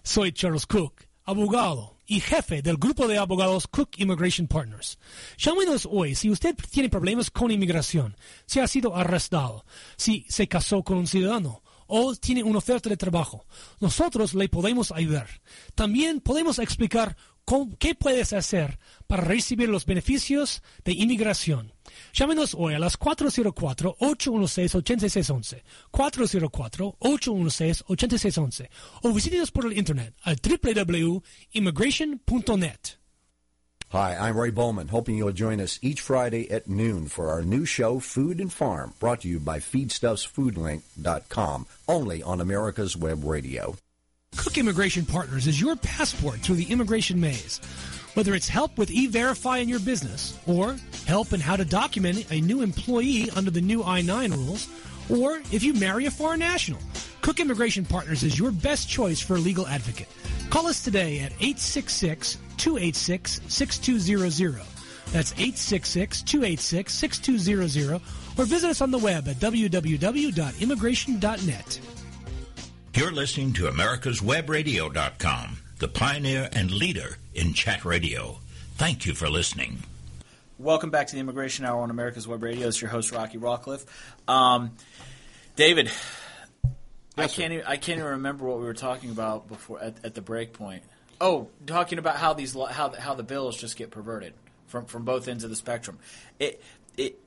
Soy Charles Cook, abogado y jefe del grupo de abogados Cook Immigration Partners. Llámenos hoy si usted tiene problemas con inmigración, si ha sido arrestado, si se casó con un ciudadano o tiene una oferta de trabajo. Nosotros le podemos ayudar. También podemos explicar cómo- qué puedes hacer para recibir los beneficios de inmigración. Llámenos hoy a las 404-816-8611, 404-816-8611 o visítenos por el internet al www.immigration.net. Hi, I'm Ray Bowman, hoping you'll join us each Friday at noon for our new show, Food and Farm, brought to you by FeedstuffsFoodLink.com, only on America's Web Radio. Kuck Immigration Partners is your passport through the immigration maze. Whether it's help with e-verify in your business, or help in how to document a new employee under the new I-9 rules, or if you marry a foreign national, Kuck Immigration Partners is your best choice for a legal advocate. Call us today at 866-286-6200. That's 866-286-6200 or visit us on the web at www.immigration.net. You're listening to America'sWebRadio.com, the pioneer and leader in chat radio. Thank you for listening. Welcome back to the Immigration Hour on America's Web Radio. It's your host Rocky Rawcliffe. Um, David, I Yes, sir. can't. Even, I can't even remember what we were talking about before at, at the break point. Oh, talking about how these how the- how the bills just get perverted from from both ends of the spectrum. It it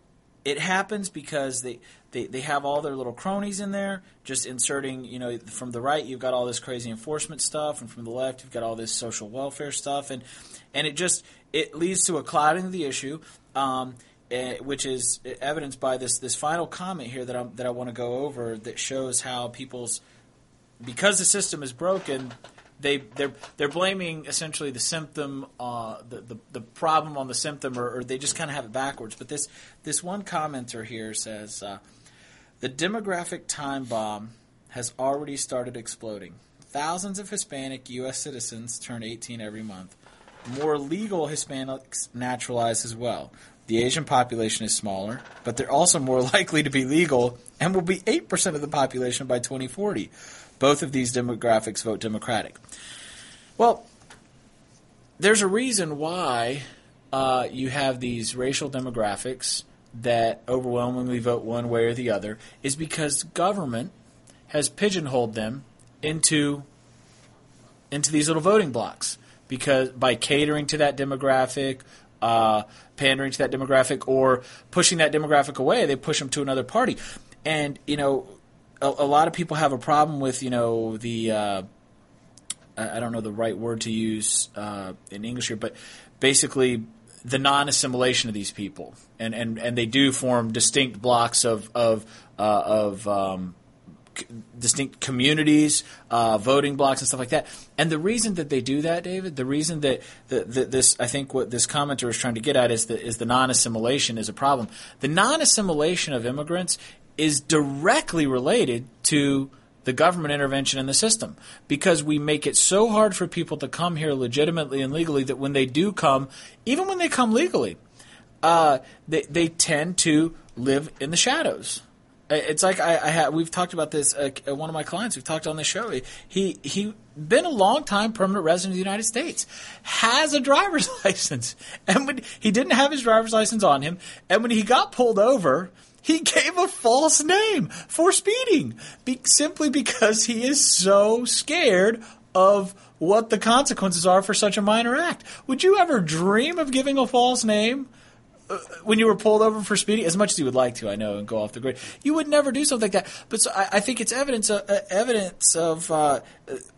it happens because they, they, they have all their little cronies in there, just inserting, you know, from the right you've got all this crazy enforcement stuff, and from the left you've got all this social welfare stuff, and and it just it leads to a clouding of the issue, um, eh, which is evidenced by this this final comment here that I that I want to go over that shows how people's because the system is broken, they they're they're blaming essentially the symptom, uh, the, the the problem on the symptom, or, or they just kind of have it backwards. But this this one commenter here says uh, the demographic time bomb has already started exploding. Thousands of Hispanic U.S. citizens turn 18 every month. More legal Hispanics naturalize as well. The Asian population is smaller, but they're also more likely to be legal and will be 8% of the population by 2040. Both of these demographics vote Democratic. Well, there's a reason why uh, you have these racial demographics that overwhelmingly vote one way or the other, is because government has pigeonholed them into into these little voting blocks because by catering to that demographic, uh, pandering to that demographic, or pushing that demographic away, they push them to another party. And you know, a, a lot of people have a problem with you know the uh, I don't know the right word to use uh, in English here, but basically the non-assimilation of these people, and and, and they do form distinct blocks of of uh, of um, c- distinct communities, uh, voting blocks, and stuff like that. And the reason that they do that, David, the reason that, that, that this, I think, what this commenter is trying to get at is that is the non-assimilation is a problem. The non-assimilation of immigrants is directly related to the government intervention in the system because we make it so hard for people to come here legitimately and legally that when they do come, even when they come legally, uh, they, they tend to live in the shadows. It's like I, I we've talked about this. Uh, uh, one of my clients we've talked on this show. He he been a long time permanent resident of the United States, has a driver's license, and when he didn't have his driver's license on him, and when he got pulled over, he gave a false name for speeding, be, simply because he is so scared of what the consequences are for such a minor act. Would you ever dream of giving a false name? When you were pulled over for speeding, as much as you would like to, I know, and go off the grid, you would never do something like that. But so I, I think it's evidence of, uh, evidence of uh,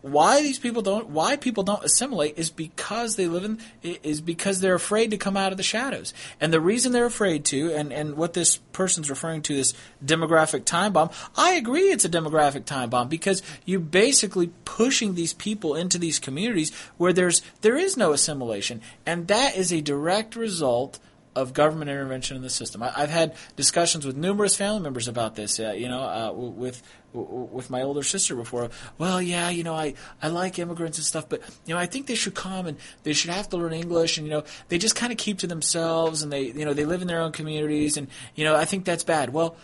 why these people don't, why people don't assimilate is because they live in, is because they're afraid to come out of the shadows. And the reason they're afraid to, and, and what this person's referring to, this demographic time bomb, I agree it's a demographic time bomb because you're basically pushing these people into these communities where there's there is no assimilation, and that is a direct result of government intervention in the system. I, I've had discussions with numerous family members about this. Uh, you know, uh, with with my older sister before. Well, yeah, you know, I I like immigrants and stuff, but you know, I think they should come and they should have to learn English, and you know, they just kind of keep to themselves, and they you know they live in their own communities, and you know, I think that's bad. Well.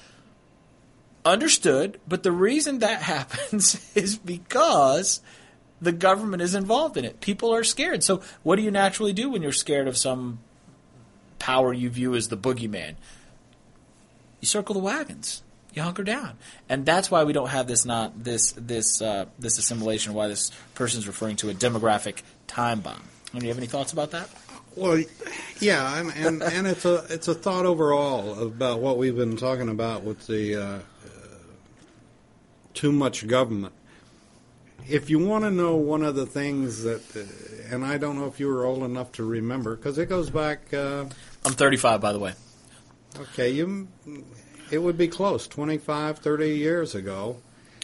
Understood, but the reason that happens is because the government is involved in it. People are scared. So, what do you naturally do when you're scared of some power you view as the boogeyman. You circle the wagons. You hunker down, and that's why we don't have this not this this uh, this assimilation. Why this person's referring to a demographic time bomb. Do you have any thoughts about that? Well, yeah, and, and, and it's a it's a thought overall about what we've been talking about with the uh, uh, too much government. If you want to know one of the things that, uh, and I don't know if you were old enough to remember because it goes back. I'm 35, by the way. okay, you. It would be close, 25, 30 years ago.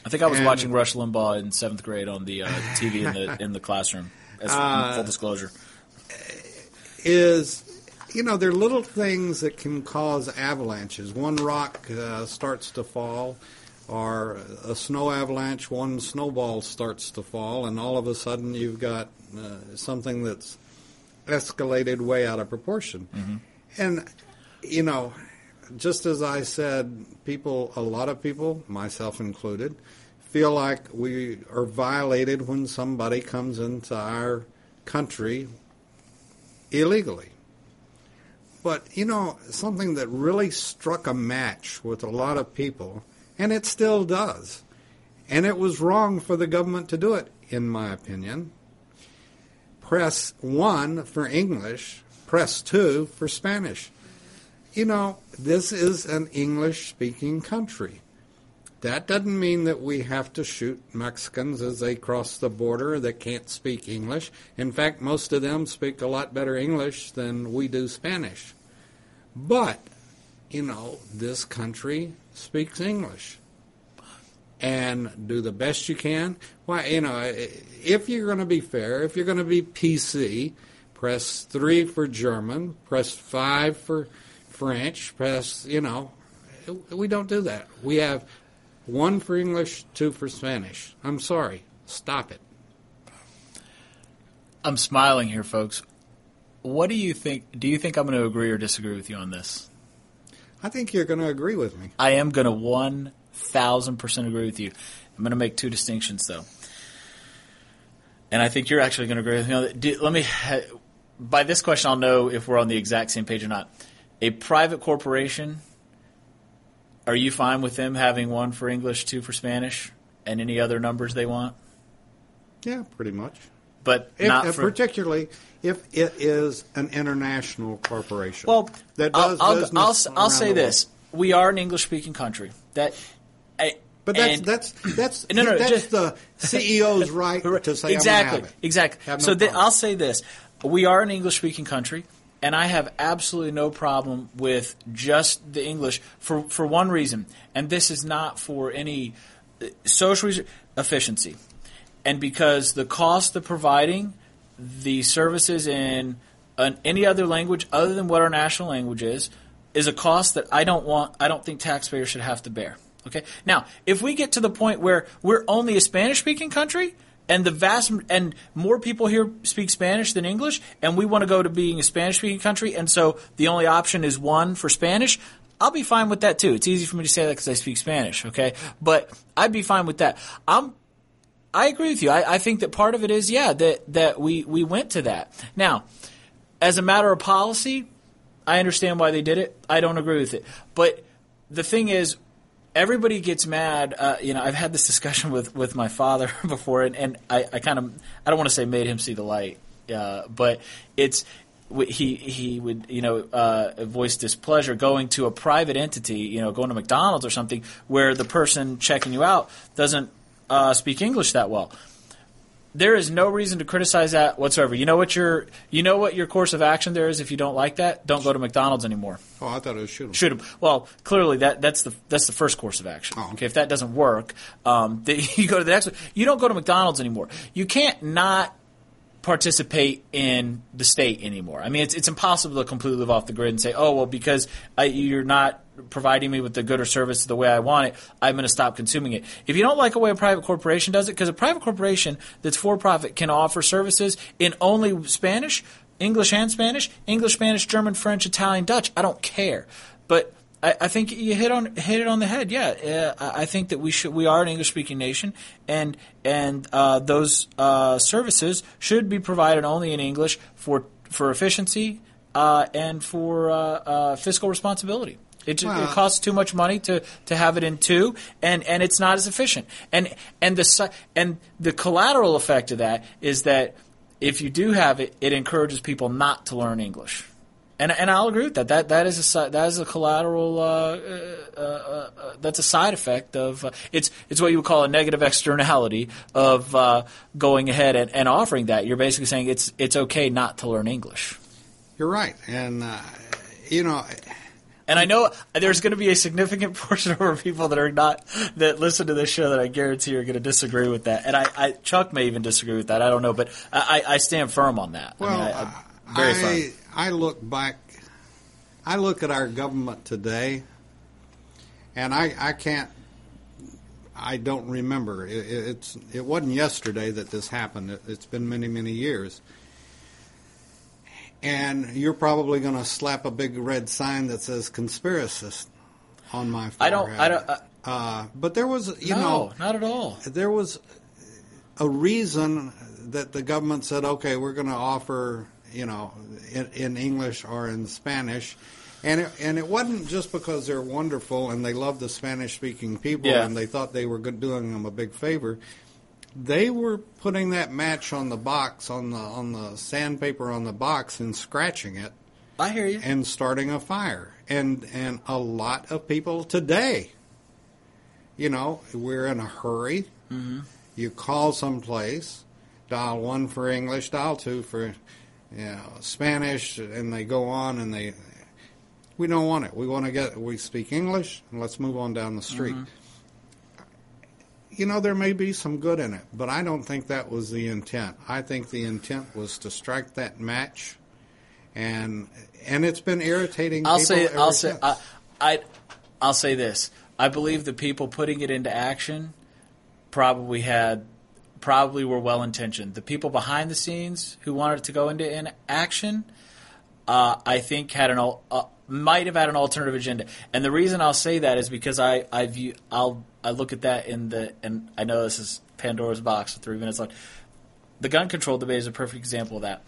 I think I was And- watching Rush Limbaugh in seventh grade on the uh, TV in the in the classroom. As Uh, full disclosure, is you know there are little things that can cause avalanches. One rock uh, starts to fall, or a snow avalanche. One snowball starts to fall, and all of a sudden you've got uh, something that's escalated way out of proportion. And you know, just as I said, people, a lot of people, myself included, feel like we are violated when somebody comes into our country illegally. But, you know, something that really struck a match with a lot of people, and it still does, and it was wrong for the government to do it, in my opinion. Press 1 for English, press 2 for Spanish. You know, this is an English speaking country. That doesn't mean that we have to shoot Mexicans as they cross the border that can't speak English. In fact, most of them speak a lot better English than we do Spanish. But, you know, this country speaks English. And do the best you can. Why, you know, if you're going to be fair, if you're going to be PC, press 3 for German, press 5 for French, press, you know, we don't do that. We have one for English, two for Spanish. I'm sorry. Stop it. I'm smiling here, folks. What do you think? Do you think I'm going to agree or disagree with you on this? I think you're going to agree with me. I am going to one thousand percent agree with you. I'm going to make two distinctions though, and I think you're actually going to agree with me. Do, let me. By this question, I'll know if we're on the exact same page or not. A private corporation. Are you fine with them having one for English, two for Spanish, and any other numbers they want? Yeah, pretty much. But If, not for particularly if it is an international corporation. Well, that does I'll, I'll, business I'll, I'll around say this: we are an English-speaking country. That, But that's and- that's that's No, no, that's just- the CEO's right to say exactly, I'm have it. exactly. No so th- I'll say this: we are an English-speaking country, and I have absolutely no problem with just the English for for one reason, and this is not for any uh, social efficiency, and because the cost of providing the services in an, any other language other than what our national language is is a cost that I don't want. I don't think taxpayers should have to bear. Okay. Now, if we get to the point where we're only a Spanish-speaking country, and the vast and more people here speak Spanish than English, and we want to go to being a Spanish-speaking country, and so the only option is one for Spanish. I'll be fine with that too. It's easy for me to say that because I speak Spanish. Okay, but I'd be fine with that. I'm I agree with you. I, I think that part of it is, yeah, that, that we, we went to that. Now, as a matter of policy, I understand why they did it. I don't agree with it. But the thing is, everybody gets mad. Uh, you know, I've had this discussion with, with my father before, and, and I, I kind of, I don't want to say made him see the light, uh, but it's, he he would you know uh, voice displeasure going to a private entity, you know, going to McDonald's or something where the person checking you out doesn't uh, speak English that well. There is no reason to criticize that whatsoever. You know what your you know what your course of action there is if you don't like that. Don't go to McDonald's anymore. Oh, I thought it was shoot 'em. Shoot 'em. Well, clearly that that's the that's the first course of action. Oh. Okay, if that doesn't work, um, you go to the next one. You don't go to McDonald's anymore. You can't not participate in the state anymore. I mean, it's it's impossible to completely live off the grid and say, oh well, because I, you're not providing me with the good or service the way I want it, I'm going to stop consuming it. If you don't like the way a private corporation does it, because a private corporation that's for profit can offer services in only Spanish, English and Spanish, English, Spanish, German, French, Italian, Dutch. I don't care, but I, think you hit on hit it on the head. Yeah, uh, I think that we should we are an English speaking nation, and and uh, those uh, services should be provided only in English for for efficiency uh, and for uh, fiscal responsibility. It, it costs too much money to, to have it in two, and, and it's not as efficient. And and the and the collateral effect of that is that if you do have it, it encourages people not to learn English And and I'll agree with that. That that is a that is a collateral. Uh, uh, uh, uh, that's a side effect of uh, it's it's what you would call a negative externality of uh, going ahead and, and offering that. You're basically saying it's it's okay not to learn English. You're right, and uh, you know, And I know there's going to be a significant portion of our people that are not that listen to this show that I guarantee are going to disagree with that. And I, I Chuck may even disagree with that. I don't know, but I, I stand firm on that. well, I mean, I, very firm. I look back, I look at our government today, and I I can't. I don't remember. It, it- it's it wasn't yesterday that this happened. It, it's been many many years. And you're probably going to slap a big red sign that says "conspiracist" on my forehead. I don't. I don't. Uh, Uh, but there was, you no, know, not at all. there was a reason that the government said, okay, we're going to offer, you know, in, in English or in Spanish. And it, and it wasn't just because they're wonderful and they love the Spanish speaking people Yeah. and they thought they were good, doing them a big favor. They were putting that match on the box, on the on the sandpaper on the box, and scratching it I hear you. and starting a fire. And and a lot of people today, you know, we're in a hurry. Mm-hmm. You call someplace, dial one for English, dial two for you know, Spanish, and they go on and they. We don't want it. We want to get. We speak English, and let's move on down the street. You know, there may be some good in it, but I don't think that was the intent. I think the intent was to strike that match and and it's been irritating. I'll say. I'll say. since. I, I. I'll say this. I believe the people putting it into action probably had, probably were well intentioned. The people behind the scenes who wanted it to go into in action, uh, I think had an uh, might have had an alternative agenda. And the reason I'll say that is because I I view I'll I look at that in the and I know this is Pandora's box with three minutes left. The gun control debate is a perfect example of that.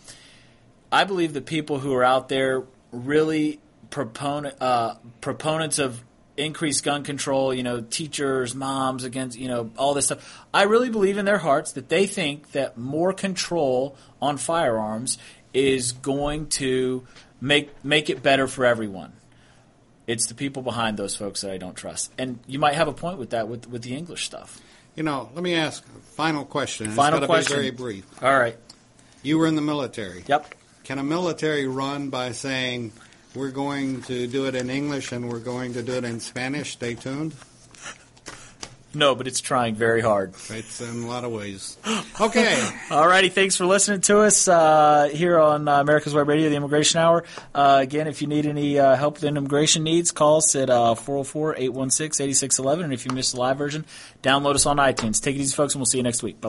I believe the people who are out there really proponent uh, proponents of increased gun control, you know, teachers, moms against, you know, all this stuff. I really believe in their hearts that they think that more control on firearms is going to make make it better for everyone. It's the people behind those folks that I don't trust. And you might have a point with that with with the English stuff. you know, let me ask a final question. Final it's question. Be very brief. All right. You were in the military. Yep. Can a military run by saying we're going to do it in English and we're going to do it in Spanish? Stay tuned. No, but it's trying very hard. It's in a lot of ways. Okay. Alrighty, thanks for listening to us uh, here on uh, America's Web Radio, the Immigration Hour. Uh, again, if you need any uh, help with immigration needs, call us at 404 816 8611. And if you missed the live version, download us on iTunes. Take it easy, folks, and we'll see you next week. Bye.